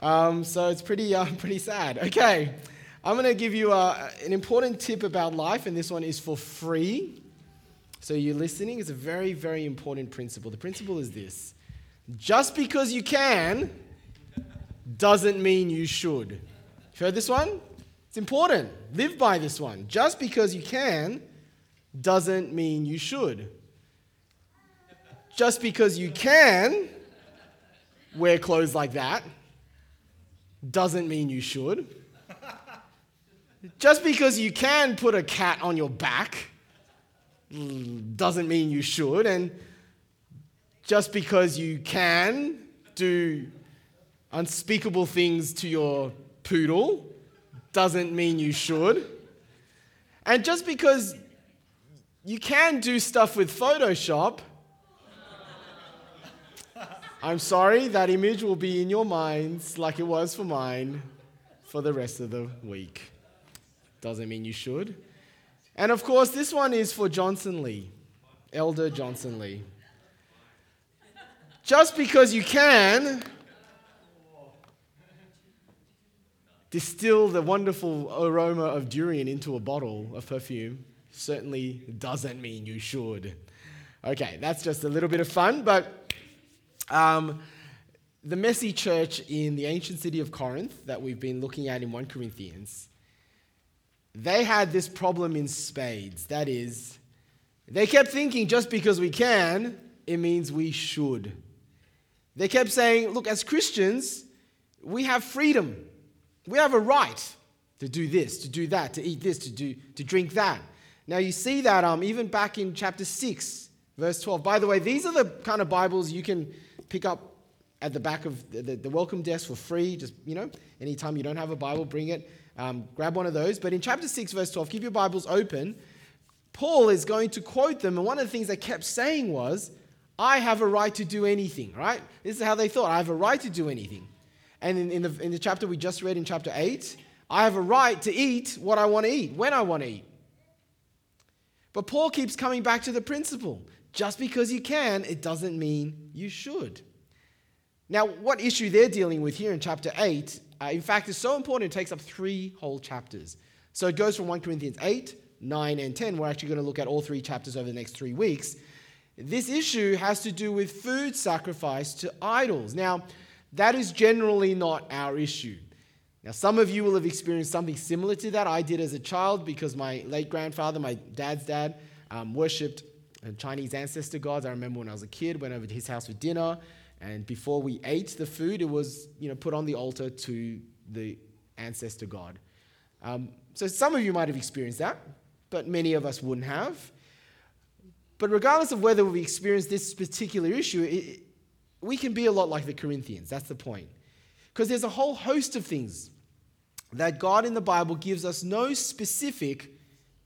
Um, so it's pretty, uh, pretty sad. Okay, I'm going to give you uh, an important tip about life, and this one is for free. So you're listening. It's a very, very important principle. The principle is this just because you can doesn't mean you should. You heard this one? It's important. Live by this one. Just because you can doesn't mean you should. Just because you can wear clothes like that doesn't mean you should. Just because you can put a cat on your back doesn't mean you should. And just because you can do unspeakable things to your poodle doesn't mean you should. And just because you can do stuff with Photoshop, I'm sorry, that image will be in your minds like it was for mine for the rest of the week. Doesn't mean you should. And of course, this one is for Johnson Lee, Elder Johnson Lee. Just because you can distill the wonderful aroma of durian into a bottle of perfume certainly doesn't mean you should. Okay, that's just a little bit of fun, but um, the messy church in the ancient city of Corinth that we've been looking at in 1 Corinthians, they had this problem in spades. That is, they kept thinking just because we can, it means we should. They kept saying, look, as Christians, we have freedom. We have a right to do this, to do that, to eat this, to, do, to drink that. Now, you see that um, even back in chapter 6, verse 12. By the way, these are the kind of Bibles you can pick up at the back of the, the, the welcome desk for free. Just, you know, anytime you don't have a Bible, bring it. Um, grab one of those. But in chapter 6, verse 12, keep your Bibles open. Paul is going to quote them. And one of the things they kept saying was, I have a right to do anything, right? This is how they thought. I have a right to do anything. And in, in, the, in the chapter we just read in chapter 8, I have a right to eat what I want to eat, when I want to eat. But Paul keeps coming back to the principle just because you can, it doesn't mean you should. Now, what issue they're dealing with here in chapter 8, uh, in fact, is so important it takes up three whole chapters. So it goes from 1 Corinthians 8, 9, and 10. We're actually going to look at all three chapters over the next three weeks. This issue has to do with food sacrifice to idols. Now, that is generally not our issue. Now, some of you will have experienced something similar to that. I did as a child because my late grandfather, my dad's dad, um, worshipped Chinese ancestor gods. I remember when I was a kid, went over to his house for dinner, and before we ate the food, it was you know put on the altar to the ancestor god. Um, so some of you might have experienced that, but many of us wouldn't have. But regardless of whether we experience this particular issue, it, we can be a lot like the Corinthians. That's the point. Because there's a whole host of things that God in the Bible gives us no specific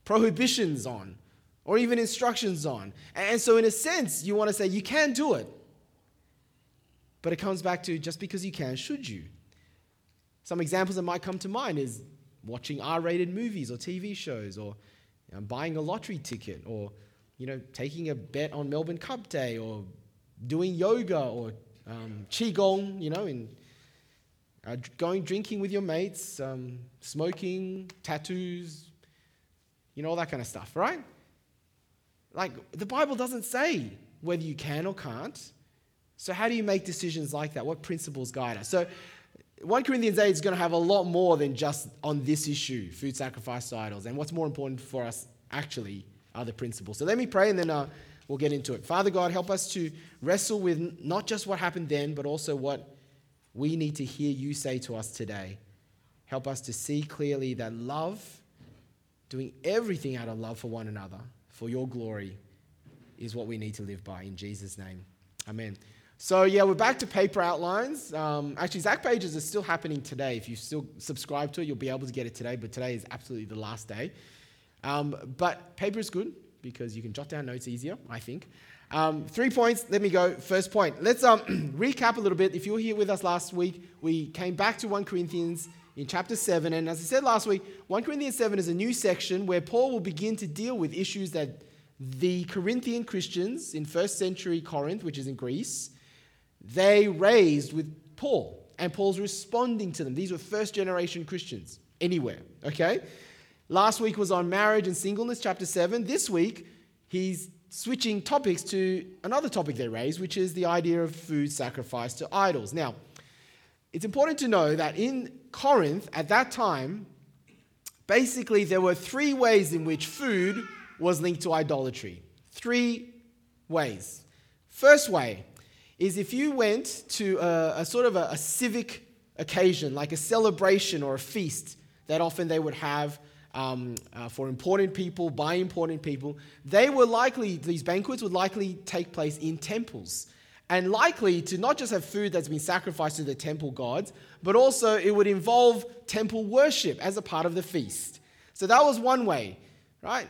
prohibitions on or even instructions on. And so, in a sense, you want to say you can do it. But it comes back to just because you can, should you? Some examples that might come to mind is watching R rated movies or TV shows or you know, buying a lottery ticket or you know, taking a bet on Melbourne Cup Day or doing yoga or um, qigong, you know, and uh, going drinking with your mates, um, smoking, tattoos, you know, all that kind of stuff, right? Like, the Bible doesn't say whether you can or can't. So, how do you make decisions like that? What principles guide us? So, 1 Corinthians 8 is going to have a lot more than just on this issue food sacrifice idols. And what's more important for us actually are the principles. So, let me pray and then uh, we'll get into it. Father God, help us to wrestle with not just what happened then, but also what we need to hear you say to us today. Help us to see clearly that love, doing everything out of love for one another, for your glory, is what we need to live by. In Jesus' name. Amen. So, yeah, we're back to paper outlines. Um, actually, Zach Pages is still happening today. If you still subscribe to it, you'll be able to get it today, but today is absolutely the last day. Um, but paper is good because you can jot down notes easier, I think. Um, three points. Let me go. First point. Let's um, recap a little bit. If you were here with us last week, we came back to 1 Corinthians in chapter 7. And as I said last week, 1 Corinthians 7 is a new section where Paul will begin to deal with issues that the Corinthian Christians in first century Corinth, which is in Greece, they raised with Paul. And Paul's responding to them. These were first generation Christians anywhere, okay? Last week was on marriage and singleness, chapter 7. This week, he's switching topics to another topic they raised, which is the idea of food sacrificed to idols. Now, it's important to know that in Corinth at that time, basically there were three ways in which food was linked to idolatry. Three ways. First way is if you went to a, a sort of a, a civic occasion, like a celebration or a feast that often they would have um, uh, for important people, by important people, they were likely, these banquets would likely take place in temples. And likely to not just have food that's been sacrificed to the temple gods, but also it would involve temple worship as a part of the feast. So that was one way, right?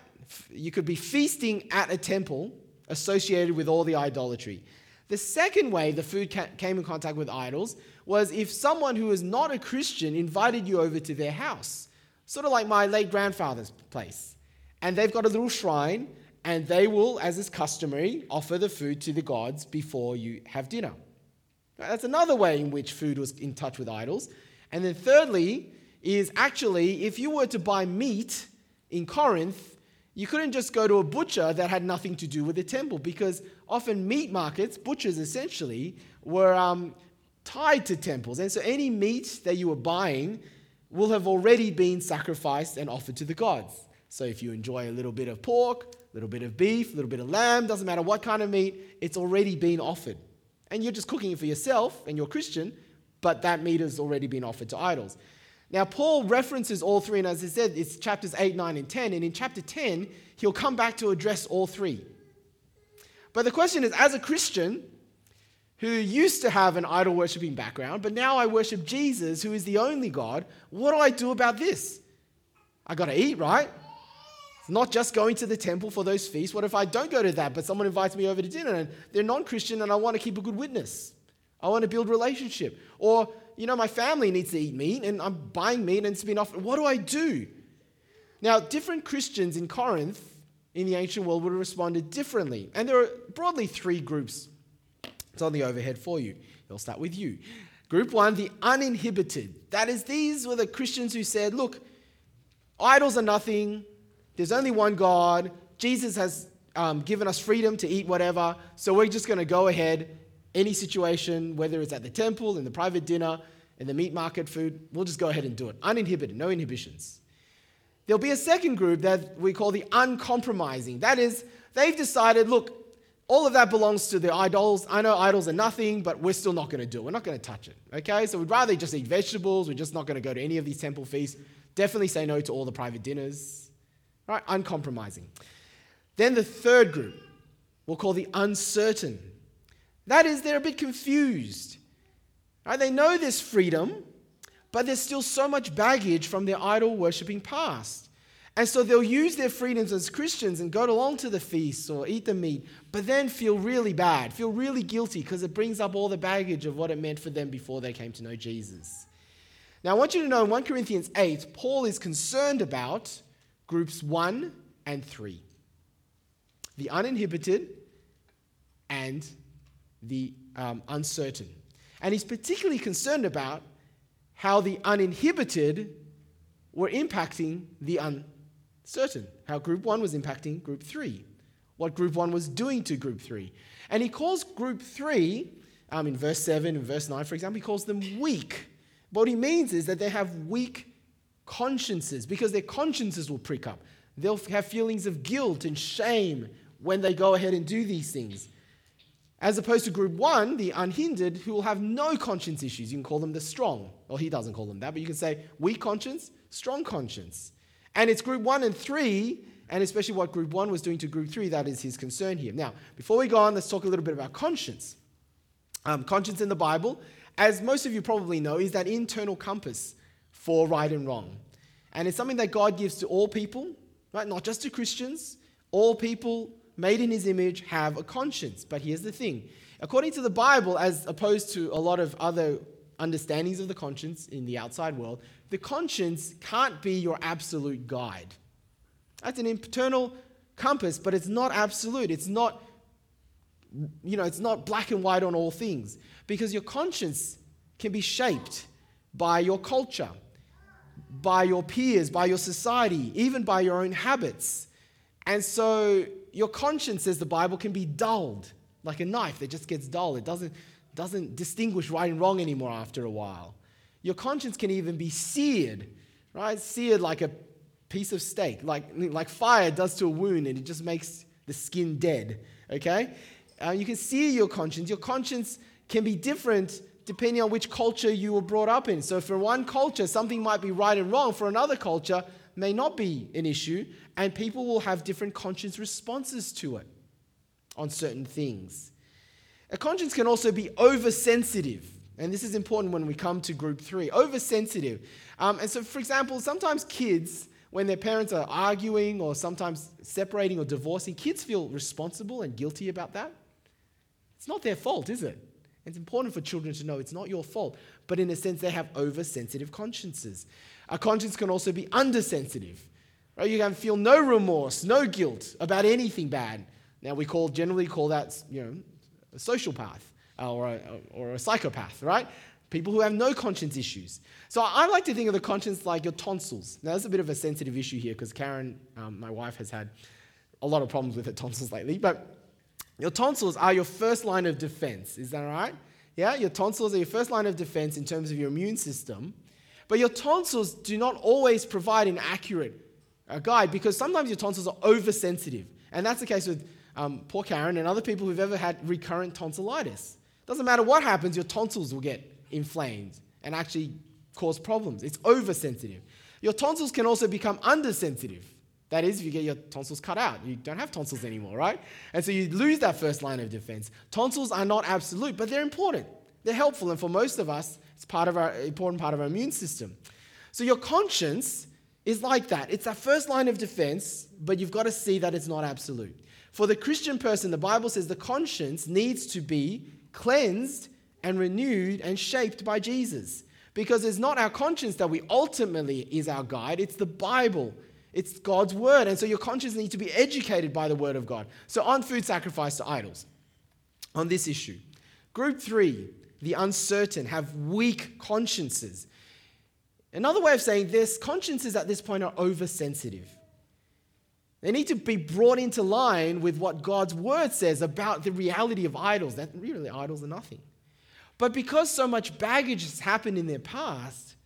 You could be feasting at a temple associated with all the idolatry. The second way the food came in contact with idols was if someone who was not a Christian invited you over to their house, sort of like my late grandfather's place. And they've got a little shrine, and they will, as is customary, offer the food to the gods before you have dinner. That's another way in which food was in touch with idols. And then, thirdly, is actually if you were to buy meat in Corinth, you couldn't just go to a butcher that had nothing to do with the temple because often meat markets, butchers essentially, were um, tied to temples. And so any meat that you were buying will have already been sacrificed and offered to the gods. So if you enjoy a little bit of pork, a little bit of beef, a little bit of lamb, doesn't matter what kind of meat, it's already been offered. And you're just cooking it for yourself and you're Christian, but that meat has already been offered to idols. Now, Paul references all three, and as I said, it's chapters 8, 9, and 10. And in chapter 10, he'll come back to address all three. But the question is as a Christian who used to have an idol worshipping background, but now I worship Jesus, who is the only God, what do I do about this? I got to eat, right? Not just going to the temple for those feasts. What if I don't go to that, but someone invites me over to dinner and they're non Christian and I want to keep a good witness? I want to build relationship. Or you know, my family needs to eat meat and I'm buying meat and it's been offered. What do I do? Now, different Christians in Corinth in the ancient world would have responded differently. And there are broadly three groups. It's on the overhead for you. I'll start with you. Group one, the uninhibited. That is, these were the Christians who said, look, idols are nothing. There's only one God. Jesus has um, given us freedom to eat whatever. So we're just going to go ahead any situation, whether it's at the temple, in the private dinner, in the meat market food, we'll just go ahead and do it. Uninhibited, no inhibitions. There'll be a second group that we call the uncompromising. That is, they've decided, look, all of that belongs to the idols. I know idols are nothing, but we're still not going to do it. We're not going to touch it. Okay? So we'd rather just eat vegetables. We're just not going to go to any of these temple feasts. Definitely say no to all the private dinners. Right? Uncompromising. Then the third group we'll call the uncertain. That is, they're a bit confused. Right? They know there's freedom, but there's still so much baggage from their idol worshipping past. And so they'll use their freedoms as Christians and go along to the feasts or eat the meat, but then feel really bad, feel really guilty because it brings up all the baggage of what it meant for them before they came to know Jesus. Now, I want you to know in 1 Corinthians 8, Paul is concerned about groups 1 and 3 the uninhibited and the um, uncertain. And he's particularly concerned about how the uninhibited were impacting the uncertain, how group one was impacting group three, what group one was doing to group three. And he calls group three, um, in verse 7 and verse 9, for example, he calls them weak. What he means is that they have weak consciences because their consciences will prick up. They'll have feelings of guilt and shame when they go ahead and do these things. As opposed to group one, the unhindered, who will have no conscience issues. You can call them the strong. Well, he doesn't call them that, but you can say weak conscience, strong conscience. And it's group one and three, and especially what group one was doing to group three, that is his concern here. Now, before we go on, let's talk a little bit about conscience. Um, conscience in the Bible, as most of you probably know, is that internal compass for right and wrong. And it's something that God gives to all people, right? Not just to Christians. All people made in his image have a conscience. But here's the thing according to the Bible, as opposed to a lot of other understandings of the conscience in the outside world, the conscience can't be your absolute guide. That's an internal compass, but it's not absolute. It's not, you know, it's not black and white on all things. Because your conscience can be shaped by your culture, by your peers, by your society, even by your own habits. And so your conscience, says the Bible, can be dulled like a knife that just gets dull. It doesn't, doesn't distinguish right and wrong anymore after a while. Your conscience can even be seared, right? Seared like a piece of steak, like, like fire does to a wound, and it just makes the skin dead, okay? Uh, you can sear your conscience. Your conscience can be different depending on which culture you were brought up in. So, for one culture, something might be right and wrong. For another culture, may not be an issue, and people will have different conscience responses to it on certain things. A conscience can also be oversensitive, and this is important when we come to group three oversensitive. Um, and so, for example, sometimes kids, when their parents are arguing or sometimes separating or divorcing, kids feel responsible and guilty about that. It's not their fault, is it? It's important for children to know it's not your fault, but in a sense, they have oversensitive consciences. A conscience can also be undersensitive. Right? You can feel no remorse, no guilt about anything bad. Now, we call, generally call that you know, a sociopath or a, or a psychopath, right? People who have no conscience issues. So I like to think of the conscience like your tonsils. Now, there's a bit of a sensitive issue here because Karen, um, my wife, has had a lot of problems with her tonsils lately. But your tonsils are your first line of defense. Is that right? Yeah, your tonsils are your first line of defense in terms of your immune system. But your tonsils do not always provide an accurate uh, guide because sometimes your tonsils are oversensitive. And that's the case with um, poor Karen and other people who've ever had recurrent tonsillitis. Doesn't matter what happens, your tonsils will get inflamed and actually cause problems. It's oversensitive. Your tonsils can also become undersensitive. That is, if you get your tonsils cut out, you don't have tonsils anymore, right? And so you lose that first line of defense. Tonsils are not absolute, but they're important. They're helpful, and for most of us, it's part of our important part of our immune system. So your conscience is like that. It's that first line of defense, but you've got to see that it's not absolute. For the Christian person, the Bible says the conscience needs to be cleansed and renewed and shaped by Jesus. Because it's not our conscience that we ultimately is our guide, it's the Bible. It's God's word. And so your conscience needs to be educated by the word of God. So on food sacrifice to idols, on this issue. Group three, the uncertain, have weak consciences. Another way of saying this, consciences at this point are oversensitive. They need to be brought into line with what God's word says about the reality of idols. That really idols are nothing. But because so much baggage has happened in their past,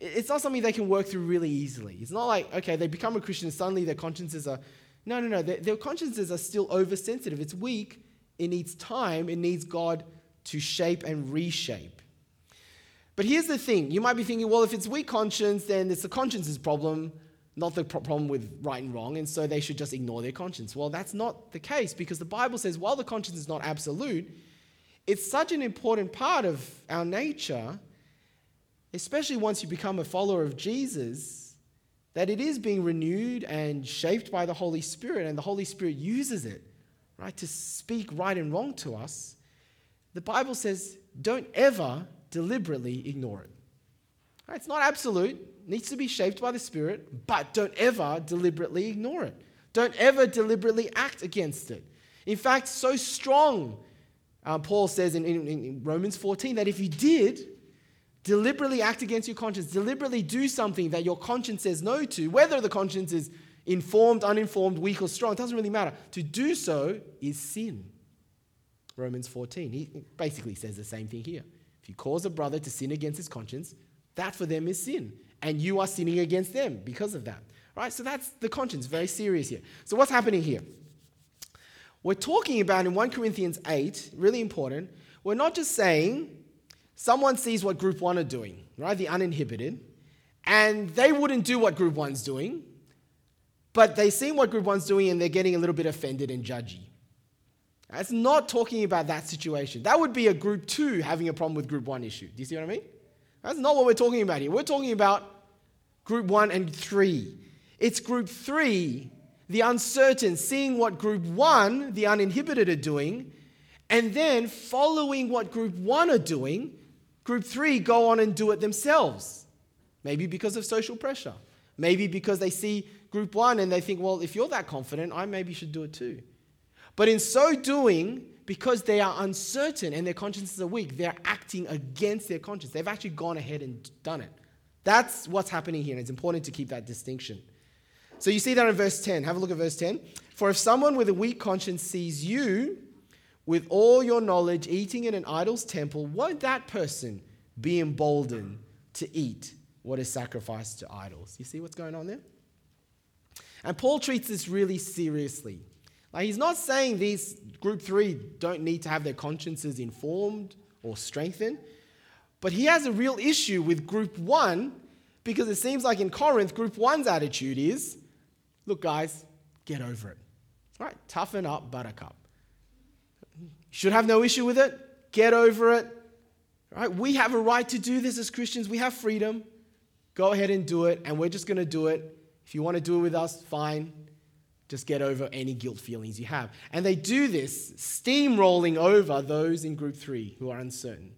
it's not something they can work through really easily. It's not like, okay, they become a Christian, suddenly their consciences are. No, no, no. Their, their consciences are still oversensitive. It's weak. It needs time. It needs God to shape and reshape. But here's the thing you might be thinking, well, if it's weak conscience, then it's the conscience's problem, not the problem with right and wrong, and so they should just ignore their conscience. Well, that's not the case because the Bible says while the conscience is not absolute, it's such an important part of our nature, especially once you become a follower of Jesus, that it is being renewed and shaped by the Holy Spirit, and the Holy Spirit uses it, right, to speak right and wrong to us the Bible says don't ever deliberately ignore it. It's not absolute, it needs to be shaped by the Spirit, but don't ever deliberately ignore it. Don't ever deliberately act against it. In fact, so strong, uh, Paul says in, in, in Romans 14, that if you did deliberately act against your conscience, deliberately do something that your conscience says no to, whether the conscience is informed, uninformed, weak, or strong, it doesn't really matter. To do so is sin. Romans 14. He basically says the same thing here. If you cause a brother to sin against his conscience, that for them is sin. And you are sinning against them because of that. Right? So that's the conscience, very serious here. So what's happening here? We're talking about in 1 Corinthians 8, really important, we're not just saying someone sees what group one are doing, right? The uninhibited, and they wouldn't do what group one's doing, but they see what group one's doing and they're getting a little bit offended and judgy. That's not talking about that situation. That would be a group two having a problem with group one issue. Do you see what I mean? That's not what we're talking about here. We're talking about group one and three. It's group three, the uncertain, seeing what group one, the uninhibited, are doing, and then following what group one are doing. Group three go on and do it themselves. Maybe because of social pressure. Maybe because they see group one and they think, well, if you're that confident, I maybe should do it too. But in so doing, because they are uncertain and their consciences are weak, they're acting against their conscience. They've actually gone ahead and done it. That's what's happening here, and it's important to keep that distinction. So you see that in verse 10. Have a look at verse 10. For if someone with a weak conscience sees you with all your knowledge eating in an idol's temple, won't that person be emboldened to eat what is sacrificed to idols? You see what's going on there? And Paul treats this really seriously. Like he's not saying these group three don't need to have their consciences informed or strengthened, but he has a real issue with group one because it seems like in Corinth, group one's attitude is look, guys, get over it. All right, toughen up, buttercup. Should have no issue with it, get over it. All right, we have a right to do this as Christians, we have freedom. Go ahead and do it, and we're just going to do it. If you want to do it with us, fine. Just get over any guilt feelings you have. And they do this steamrolling over those in group three who are uncertain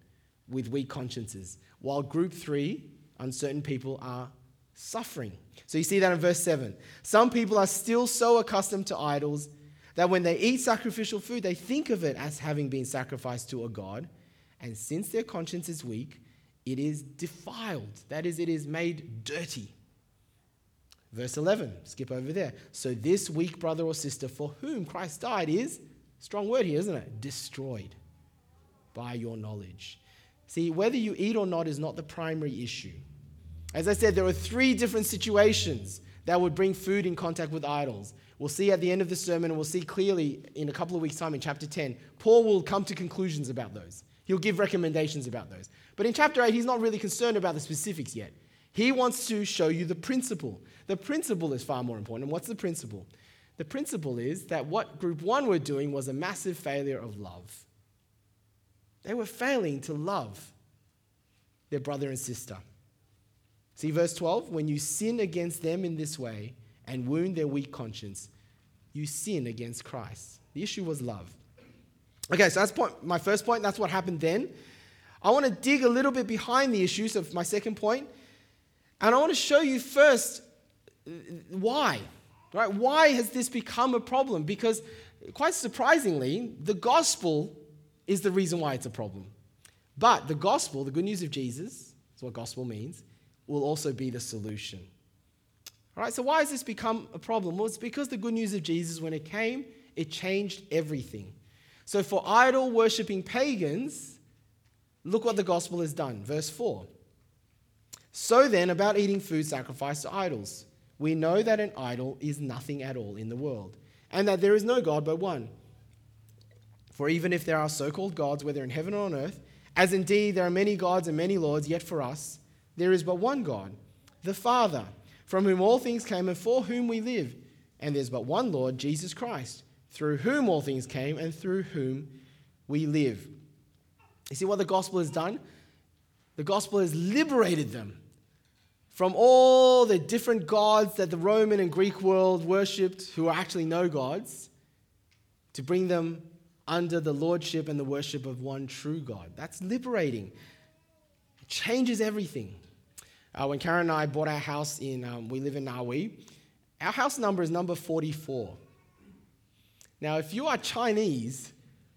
with weak consciences, while group three, uncertain people, are suffering. So you see that in verse 7. Some people are still so accustomed to idols that when they eat sacrificial food, they think of it as having been sacrificed to a god. And since their conscience is weak, it is defiled. That is, it is made dirty. Verse 11, skip over there. So, this weak brother or sister for whom Christ died is, strong word here, isn't it? Destroyed by your knowledge. See, whether you eat or not is not the primary issue. As I said, there are three different situations that would bring food in contact with idols. We'll see at the end of the sermon, and we'll see clearly in a couple of weeks' time in chapter 10. Paul will come to conclusions about those. He'll give recommendations about those. But in chapter 8, he's not really concerned about the specifics yet. He wants to show you the principle. The principle is far more important. And what's the principle? The principle is that what group one were doing was a massive failure of love. They were failing to love their brother and sister. See verse 12? When you sin against them in this way and wound their weak conscience, you sin against Christ. The issue was love. Okay, so that's point, my first point. That's what happened then. I want to dig a little bit behind the issues of my second point and I want to show you first why. Right? Why has this become a problem? Because, quite surprisingly, the gospel is the reason why it's a problem. But the gospel, the good news of Jesus, is what gospel means, will also be the solution. All right, so why has this become a problem? Well, it's because the good news of Jesus, when it came, it changed everything. So for idol worshipping pagans, look what the gospel has done. Verse 4. So then, about eating food sacrificed to idols, we know that an idol is nothing at all in the world, and that there is no God but one. For even if there are so called gods, whether in heaven or on earth, as indeed there are many gods and many lords, yet for us there is but one God, the Father, from whom all things came and for whom we live. And there's but one Lord, Jesus Christ, through whom all things came and through whom we live. You see what the gospel has done? The gospel has liberated them from all the different gods that the Roman and Greek world worshipped, who are actually no gods, to bring them under the lordship and the worship of one true God. That's liberating. It changes everything. Uh, when Karen and I bought our house in, um, we live in Narwee, our house number is number 44. Now, if you are Chinese,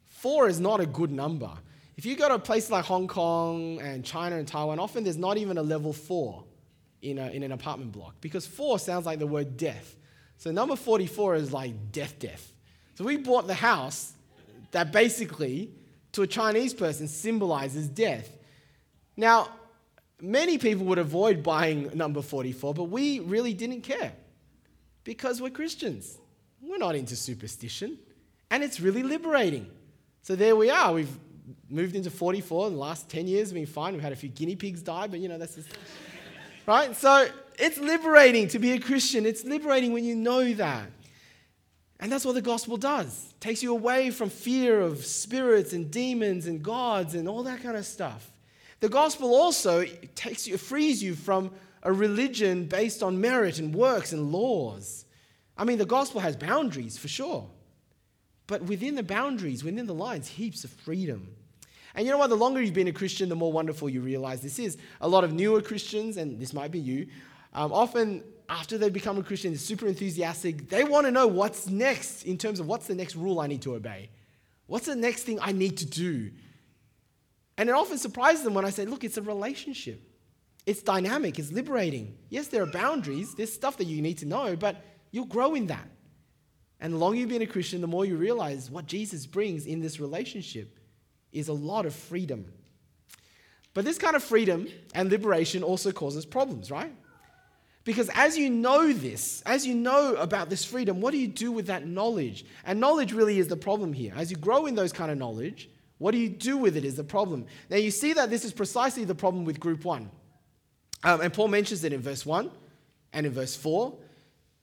four is not a good number. If you go to a place like Hong Kong and China and Taiwan, often there's not even a level four in, a, in an apartment block because four sounds like the word death. So number 44 is like death, death. So we bought the house that basically, to a Chinese person, symbolizes death. Now, many people would avoid buying number 44, but we really didn't care because we're Christians. We're not into superstition, and it's really liberating. So there we are. We've moved into 44 in the last 10 years. We've been fine. We've had a few guinea pigs die, but you know, that's just. Right? So it's liberating to be a Christian. It's liberating when you know that. And that's what the gospel does. It takes you away from fear of spirits and demons and gods and all that kind of stuff. The gospel also takes you, frees you from a religion based on merit and works and laws. I mean, the gospel has boundaries for sure. But within the boundaries, within the lines, heaps of freedom. And you know what? The longer you've been a Christian, the more wonderful you realize this is. A lot of newer Christians, and this might be you, um, often after they become a Christian, they're super enthusiastic. They want to know what's next in terms of what's the next rule I need to obey. What's the next thing I need to do? And it often surprises them when I say, look, it's a relationship. It's dynamic, it's liberating. Yes, there are boundaries, there's stuff that you need to know, but you'll grow in that. And the longer you've been a Christian, the more you realize what Jesus brings in this relationship is a lot of freedom. But this kind of freedom and liberation also causes problems, right? Because as you know this, as you know about this freedom, what do you do with that knowledge? And knowledge really is the problem here. As you grow in those kind of knowledge, what do you do with it is the problem. Now you see that this is precisely the problem with group one. Um, and Paul mentions it in verse 1 and in verse 4.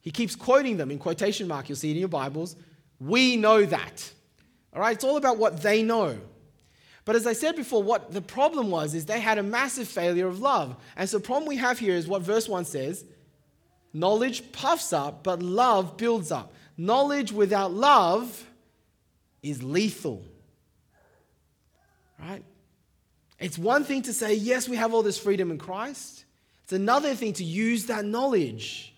He keeps quoting them in quotation mark. You'll see it in your Bibles. We know that. All right, it's all about what they know. But as I said before, what the problem was is they had a massive failure of love. And so the problem we have here is what verse 1 says knowledge puffs up, but love builds up. Knowledge without love is lethal. Right? It's one thing to say, yes, we have all this freedom in Christ. It's another thing to use that knowledge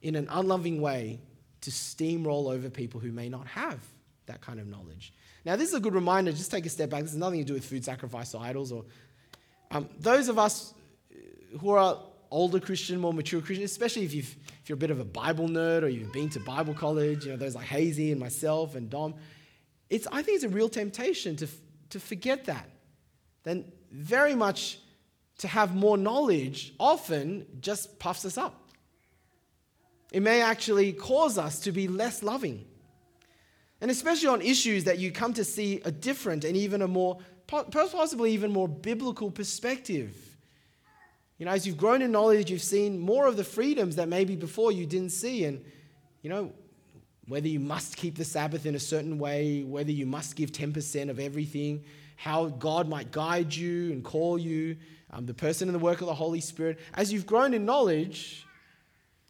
in an unloving way to steamroll over people who may not have that kind of knowledge. Now, this is a good reminder. Just take a step back. This has nothing to do with food sacrifice or idols. Or um, those of us who are older Christian, more mature Christian, especially if, if you're a bit of a Bible nerd or you've been to Bible college, you know, those like Hazy and myself and Dom, it's, I think it's a real temptation to, to forget that. Then very much to have more knowledge often just puffs us up. It may actually cause us to be less loving. And especially on issues that you come to see a different and even a more, possibly even more biblical perspective. You know, as you've grown in knowledge, you've seen more of the freedoms that maybe before you didn't see. And, you know, whether you must keep the Sabbath in a certain way, whether you must give 10% of everything, how God might guide you and call you, um, the person and the work of the Holy Spirit. As you've grown in knowledge,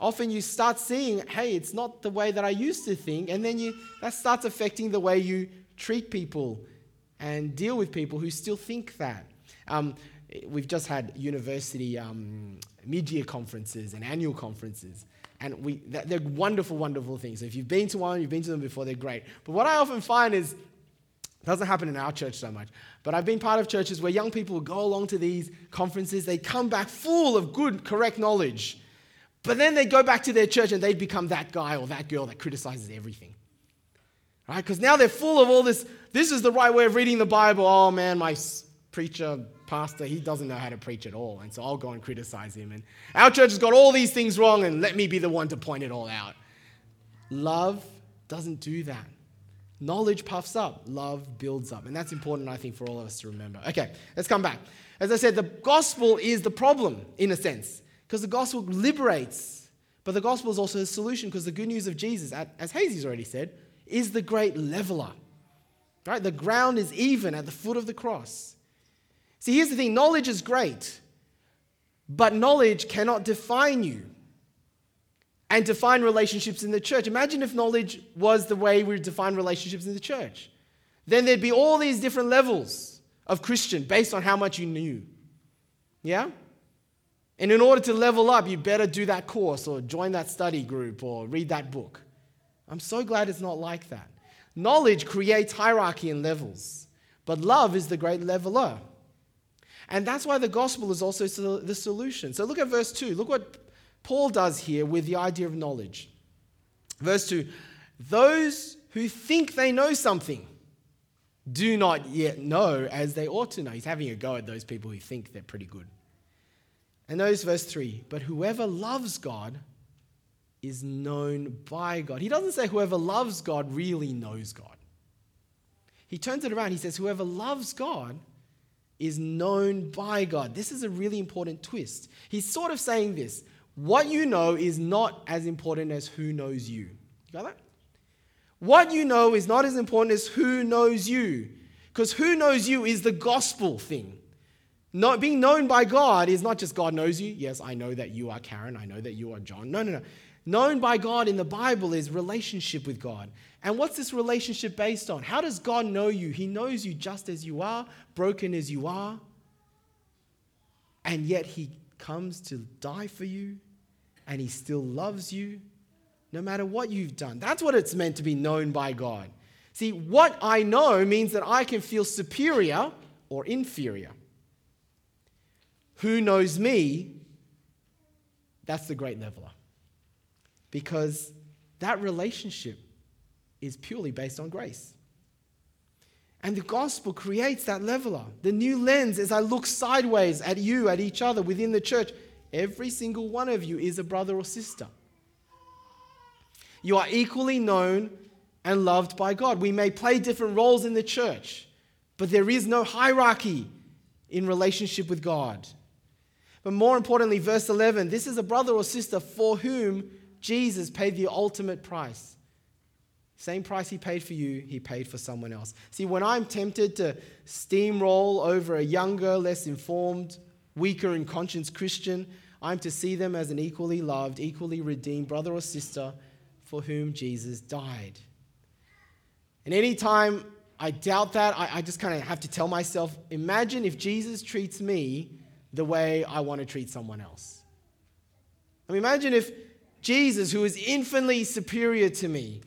often you start seeing, hey, it's not the way that I used to think, and then you, that starts affecting the way you treat people and deal with people who still think that. Um, we've just had university um, mid-year conferences and annual conferences, and we, they're wonderful, wonderful things. If you've been to one, you've been to them before, they're great. But what I often find is doesn't happen in our church so much. But I've been part of churches where young people go along to these conferences, they come back full of good, correct knowledge. But then they'd go back to their church and they'd become that guy or that girl that criticizes everything. Right? Because now they're full of all this. This is the right way of reading the Bible. Oh man, my preacher, pastor, he doesn't know how to preach at all. And so I'll go and criticize him. And our church has got all these things wrong and let me be the one to point it all out. Love doesn't do that. Knowledge puffs up, love builds up. And that's important, I think, for all of us to remember. Okay, let's come back. As I said, the gospel is the problem, in a sense, because the gospel liberates, but the gospel is also a solution because the good news of Jesus, as Hazy's already said, is the great leveler. Right? The ground is even at the foot of the cross. See, here's the thing knowledge is great, but knowledge cannot define you and define relationships in the church. Imagine if knowledge was the way we define relationships in the church. Then there'd be all these different levels of Christian based on how much you knew. Yeah? And in order to level up, you better do that course or join that study group or read that book. I'm so glad it's not like that. Knowledge creates hierarchy and levels, but love is the great leveler. And that's why the gospel is also the solution. So look at verse 2. Look what Paul does here with the idea of knowledge. Verse 2 Those who think they know something do not yet know as they ought to know. He's having a go at those people who think they're pretty good. And notice verse 3 But whoever loves God is known by God. He doesn't say whoever loves God really knows God. He turns it around. He says, Whoever loves God is known by God. This is a really important twist. He's sort of saying this what you know is not as important as who knows you. You got that? What you know is not as important as who knows you. Because who knows you is the gospel thing. Not, being known by God is not just God knows you. Yes, I know that you are Karen. I know that you are John. No, no, no. Known by God in the Bible is relationship with God. And what's this relationship based on? How does God know you? He knows you just as you are, broken as you are. And yet He comes to die for you and He still loves you no matter what you've done. That's what it's meant to be known by God. See, what I know means that I can feel superior or inferior. Who knows me? That's the great leveler. Because that relationship is purely based on grace. And the gospel creates that leveler. The new lens, as I look sideways at you, at each other within the church, every single one of you is a brother or sister. You are equally known and loved by God. We may play different roles in the church, but there is no hierarchy in relationship with God. But more importantly, verse 11 this is a brother or sister for whom Jesus paid the ultimate price. Same price he paid for you, he paid for someone else. See, when I'm tempted to steamroll over a younger, less informed, weaker in conscience Christian, I'm to see them as an equally loved, equally redeemed brother or sister for whom Jesus died. And anytime I doubt that, I, I just kind of have to tell myself imagine if Jesus treats me the way I want to treat someone else. I mean, imagine if Jesus, who is infinitely superior to me,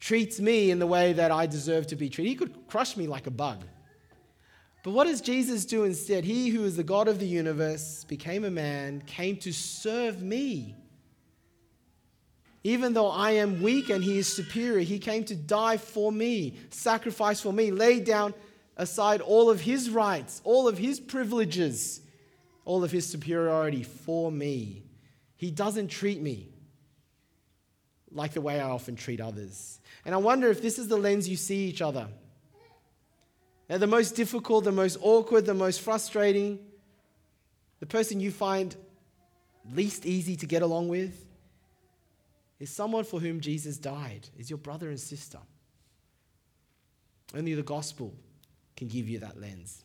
treats me in the way that I deserve to be treated. He could crush me like a bug. But what does Jesus do instead? He who is the God of the universe became a man, came to serve me. Even though I am weak and he is superior, he came to die for me, sacrifice for me, lay down aside all of his rights, all of his privileges, all of his superiority for me. He doesn't treat me like the way I often treat others. And I wonder if this is the lens you see each other. Now, the most difficult, the most awkward, the most frustrating, the person you find least easy to get along with is someone for whom Jesus died, is your brother and sister. Only the gospel can give you that lens.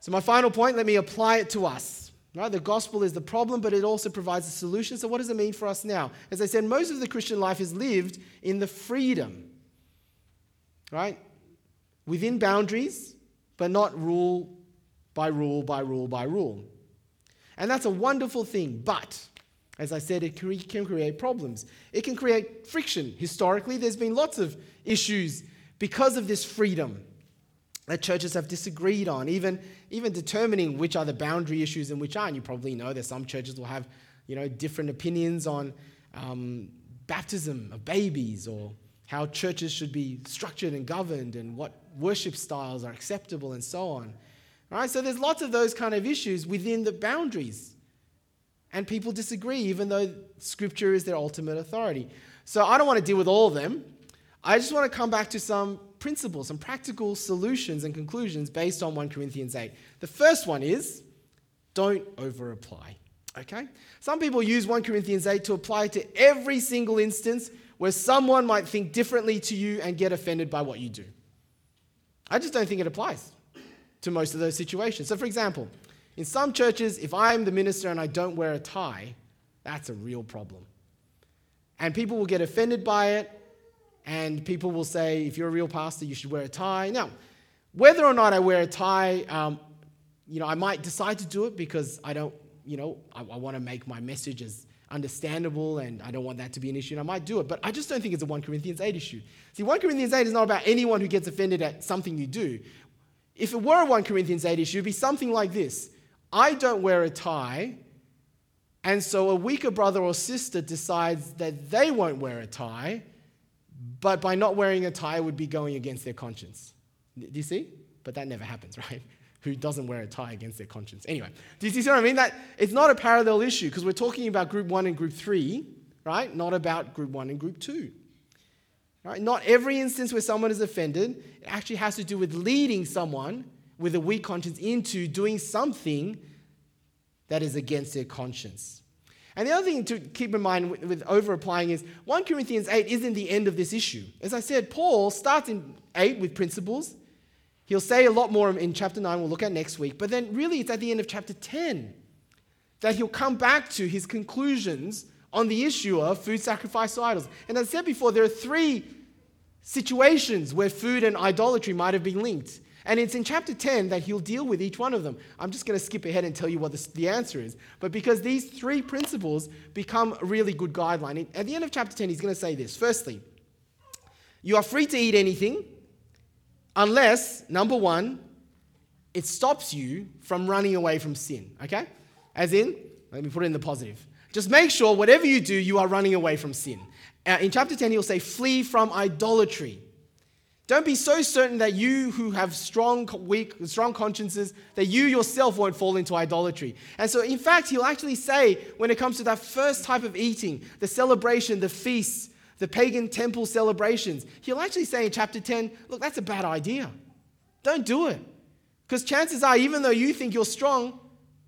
So, my final point, let me apply it to us. Right? The gospel is the problem, but it also provides a solution. So, what does it mean for us now? As I said, most of the Christian life is lived in the freedom, right? Within boundaries, but not rule by rule by rule by rule. And that's a wonderful thing, but as I said, it can create problems. It can create friction. Historically, there's been lots of issues because of this freedom that churches have disagreed on, even, even determining which are the boundary issues and which aren't. You probably know that some churches will have you know, different opinions on um, baptism of babies or how churches should be structured and governed and what worship styles are acceptable and so on. Right, so there's lots of those kind of issues within the boundaries. And people disagree, even though Scripture is their ultimate authority. So I don't want to deal with all of them. I just want to come back to some principles, some practical solutions and conclusions based on 1 Corinthians 8. The first one is don't over apply. Okay? Some people use 1 Corinthians 8 to apply to every single instance where someone might think differently to you and get offended by what you do. I just don't think it applies to most of those situations. So, for example, in some churches, if I'm the minister and I don't wear a tie, that's a real problem. And people will get offended by it and people will say, if you're a real pastor, you should wear a tie. Now, whether or not I wear a tie, um, you know, I might decide to do it because I don't, you know, I, I want to make my message as understandable and I don't want that to be an issue and I might do it. But I just don't think it's a 1 Corinthians 8 issue. See, 1 Corinthians 8 is not about anyone who gets offended at something you do. If it were a 1 Corinthians 8 issue, it would be something like this I don't wear a tie, and so a weaker brother or sister decides that they won't wear a tie but by not wearing a tie would be going against their conscience. Do you see? But that never happens, right? Who doesn't wear a tie against their conscience? Anyway, do you see what I mean? That it's not a parallel issue because we're talking about group one and group three, right? Not about group one and group two. Right? Not every instance where someone is offended, it actually has to do with leading someone with a weak conscience into doing something that is against their conscience. And the other thing to keep in mind with, with over applying is 1 Corinthians 8 isn't the end of this issue. As I said, Paul starts in 8 with principles. He'll say a lot more in chapter 9, we'll look at next week. But then, really, it's at the end of chapter 10 that he'll come back to his conclusions on the issue of food sacrifice to idols. And as I said before, there are three situations where food and idolatry might have been linked. And it's in chapter 10 that he'll deal with each one of them. I'm just going to skip ahead and tell you what the, the answer is. But because these three principles become a really good guideline, at the end of chapter 10, he's going to say this. Firstly, You are free to eat anything unless, number one, it stops you from running away from sin, okay? As in, let me put it in the positive. Just make sure whatever you do, you are running away from sin. Uh, in chapter 10, he'll say, flee from idolatry. Don't be so certain that you who have strong, weak, strong consciences, that you yourself won't fall into idolatry. And so, in fact, he'll actually say, when it comes to that first type of eating, the celebration, the feasts, the pagan temple celebrations, he'll actually say in chapter 10, look, that's a bad idea. Don't do it. Because chances are, even though you think you're strong,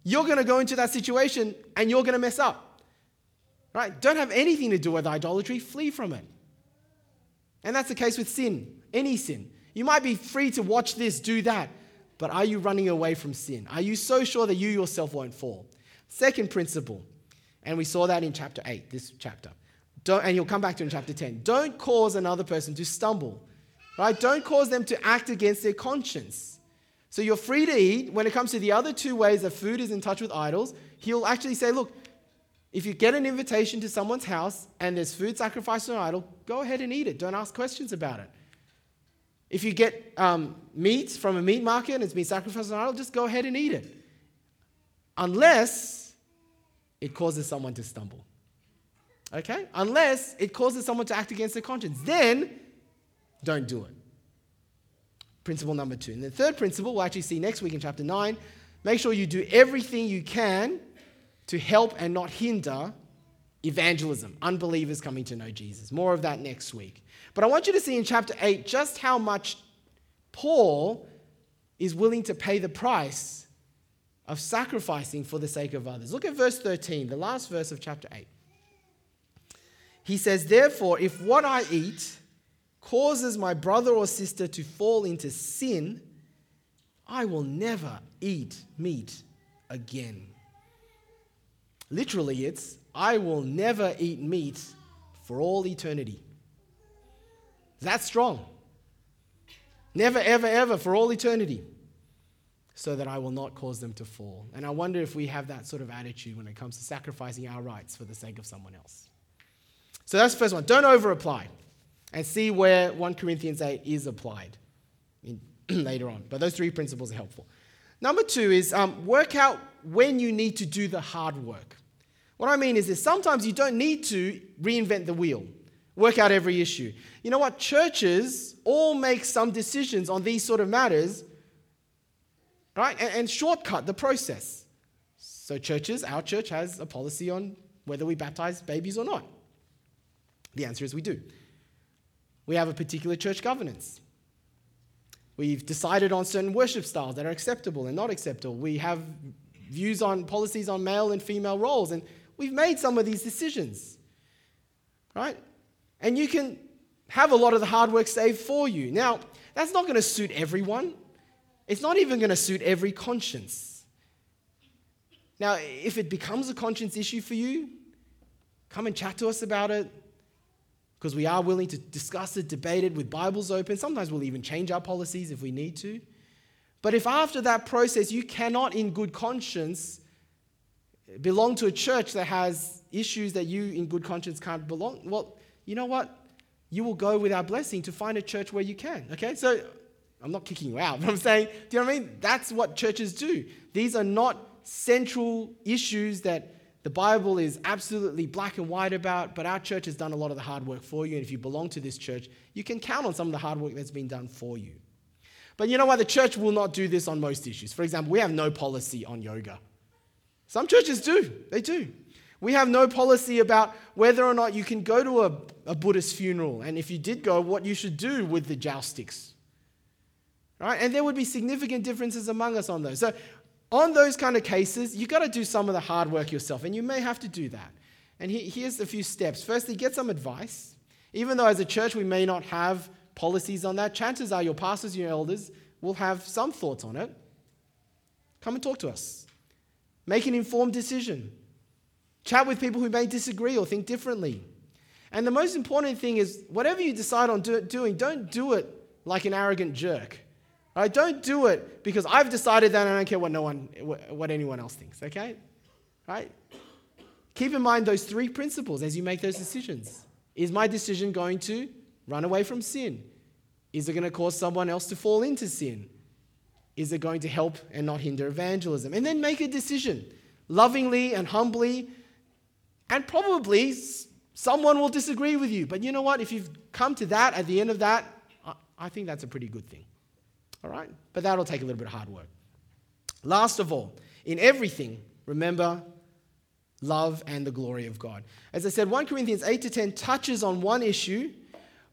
you're going to go into that situation and you're going to mess up. Right? Don't have anything to do with idolatry, flee from it. And that's the case with sin, any sin. You might be free to watch this, do that, but are you running away from sin? Are you so sure that you yourself won't fall? Second principle, and we saw that in chapter 8, this chapter. Don't, and you'll come back to in chapter 10. Don't cause another person to stumble. Right? Don't cause them to act against their conscience. So you're free to eat. When it comes to the other two ways that food is in touch with idols, he'll actually say, look, if you get an invitation to someone's house and there's food sacrificed to an idol, go ahead and eat it. Don't ask questions about it. If you get um, meat from a meat market and it's been sacrificed on an idol, just go ahead and eat it. Unless it causes someone to stumble. Okay? Unless it causes someone to act against their conscience. Then don't do it. Principle number two. And the third principle we'll actually see next week in chapter 9 make sure you do everything you can to help and not hinder evangelism, unbelievers coming to know Jesus. More of that next week. But I want you to see in chapter 8 just how much Paul is willing to pay the price of sacrificing for the sake of others. Look at verse 13, the last verse of chapter 8. He says, Therefore, if what I eat causes my brother or sister to fall into sin, I will never eat meat again. Literally, it's, I will never eat meat for all eternity. That's strong. Never, ever, ever for all eternity. So that I will not cause them to fall. And I wonder if we have that sort of attitude when it comes to sacrificing our rights for the sake of someone else. So that's the first one. Don't over apply and see where 1 Corinthians 8 is applied in, later on. But those three principles are helpful. Number two is um, work out when you need to do the hard work. What I mean is this sometimes you don't need to reinvent the wheel, work out every issue. You know what? Churches all make some decisions on these sort of matters, right? And, and shortcut the process. So, churches, our church has a policy on whether we baptize babies or not. The answer is we do. We have a particular church governance. We've decided on certain worship styles that are acceptable and not acceptable. We have views on policies on male and female roles, and we've made some of these decisions. Right? And you can have a lot of the hard work saved for you. Now, that's not going to suit everyone. It's not even going to suit every conscience. Now, if it becomes a conscience issue for you, come and chat to us about it because we are willing to discuss it, debate it with Bibles open. Sometimes we'll even change our policies if we need to. But if after that process you cannot, in good conscience, belong to a church that has issues that you, in good conscience, can't belong, well, you know what? You will go with our blessing to find a church where you can. Okay? So I'm not kicking you out, but I'm saying, do you know what I mean? That's what churches do. These are not central issues that the Bible is absolutely black and white about, but our church has done a lot of the hard work for you. And if you belong to this church, you can count on some of the hard work that's been done for you. But you know what? The church will not do this on most issues. For example, we have no policy on yoga. Some churches do, they do. We have no policy about whether or not you can go to a, a Buddhist funeral, and if you did go, what you should do with the joss sticks. Right? And there would be significant differences among us on those. So on those kind of cases, you've got to do some of the hard work yourself, and you may have to do that. And here's a few steps. Firstly, get some advice. Even though as a church we may not have policies on that, chances are your pastors, your elders will have some thoughts on it. Come and talk to us. Make an informed decision. Chat with people who may disagree or think differently. And the most important thing is whatever you decide on do- doing, don't do it like an arrogant jerk. Right? Don't do it because I've decided that I don't care what no one, what anyone else thinks. Okay? Right? Keep in mind those three principles as you make those decisions. Is my decision going to run away from sin? Is it going to cause someone else to fall into sin? Is it going to help and not hinder evangelism? And then make a decision lovingly and humbly. And probably someone will disagree with you. But you know what? If you've come to that at the end of that, I think that's a pretty good thing. All right? But that'll take a little bit of hard work. Last of all, in everything, remember love and the glory of God. As I said, 1 Corinthians 8 to 10 touches on one issue,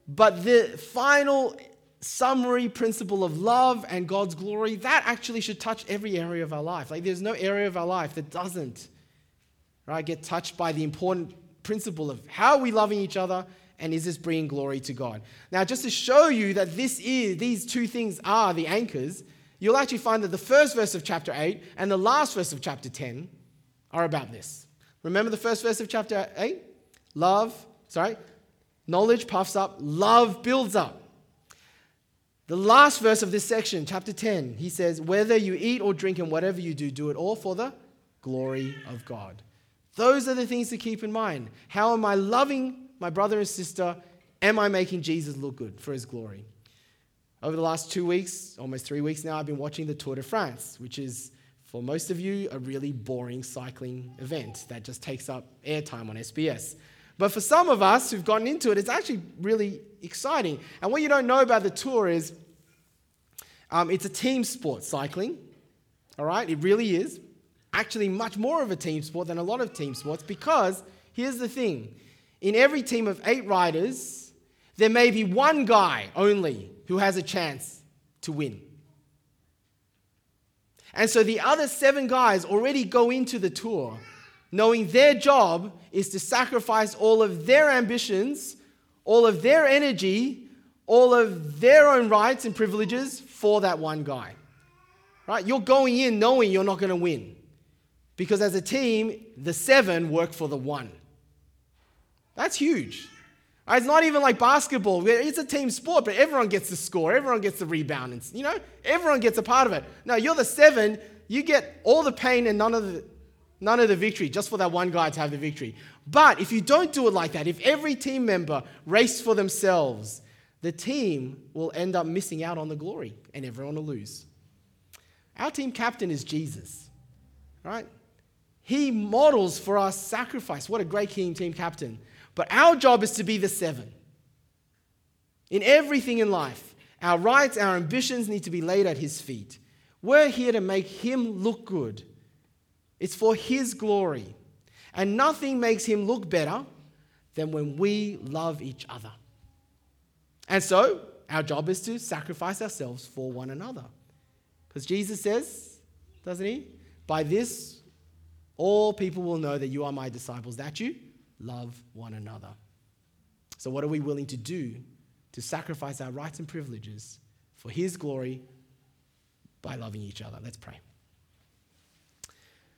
but the final summary principle of love and God's glory, that actually should touch every area of our life. Like there's no area of our life that doesn't right, get touched by the important principle of how are we loving each other and is this bringing glory to God. Now, just to show you that this is these two things are the anchors, you'll actually find that the first verse of chapter 8 and the last verse of chapter 10 are about this. Remember the first verse of chapter 8? Love, sorry, knowledge puffs up, love builds up. The last verse of this section, chapter 10, he says, Whether you eat or drink and whatever you do, do it all for the glory of God. Those are the things to keep in mind. How am I loving my brother and sister? Am I making Jesus look good for his glory? Over the last two weeks, almost three weeks now, I've been watching the Tour de France, which is, for most of you, a really boring cycling event that just takes up airtime on SBS. But for some of us who've gotten into it, it's actually really exciting. And what you don't know about the tour is um, it's a team sport, cycling. All right, it really is. Actually, much more of a team sport than a lot of team sports because here's the thing in every team of eight riders, there may be one guy only who has a chance to win. And so the other seven guys already go into the tour knowing their job is to sacrifice all of their ambitions, all of their energy, all of their own rights and privileges for that one guy. Right? You're going in knowing you're not going to win. Because as a team, the seven work for the one. That's huge. Uh, it's not even like basketball. It's a team sport, but everyone gets the score. Everyone gets the rebound. And, you know, everyone gets a part of it. No, you're the seven. You get all the pain and none of the, none of the victory, just for that one guy to have the victory. But if you don't do it like that, if every team member races for themselves, the team will end up missing out on the glory and everyone will lose. Our team captain is Jesus, right? He models for us sacrifice. What a great team team captain. But our job is to be the seven. In everything in life, our rights, our ambitions need to be laid at his feet. We're here to make him look good it's for His glory. And nothing makes Him look better than when we love each other. And so, our job is to sacrifice ourselves for one another. Because Jesus says, doesn't He? By this, all people will know that you are my disciples, that you love one another. So, what are we willing to do to sacrifice our rights and privileges for His glory by loving each other? Let's pray.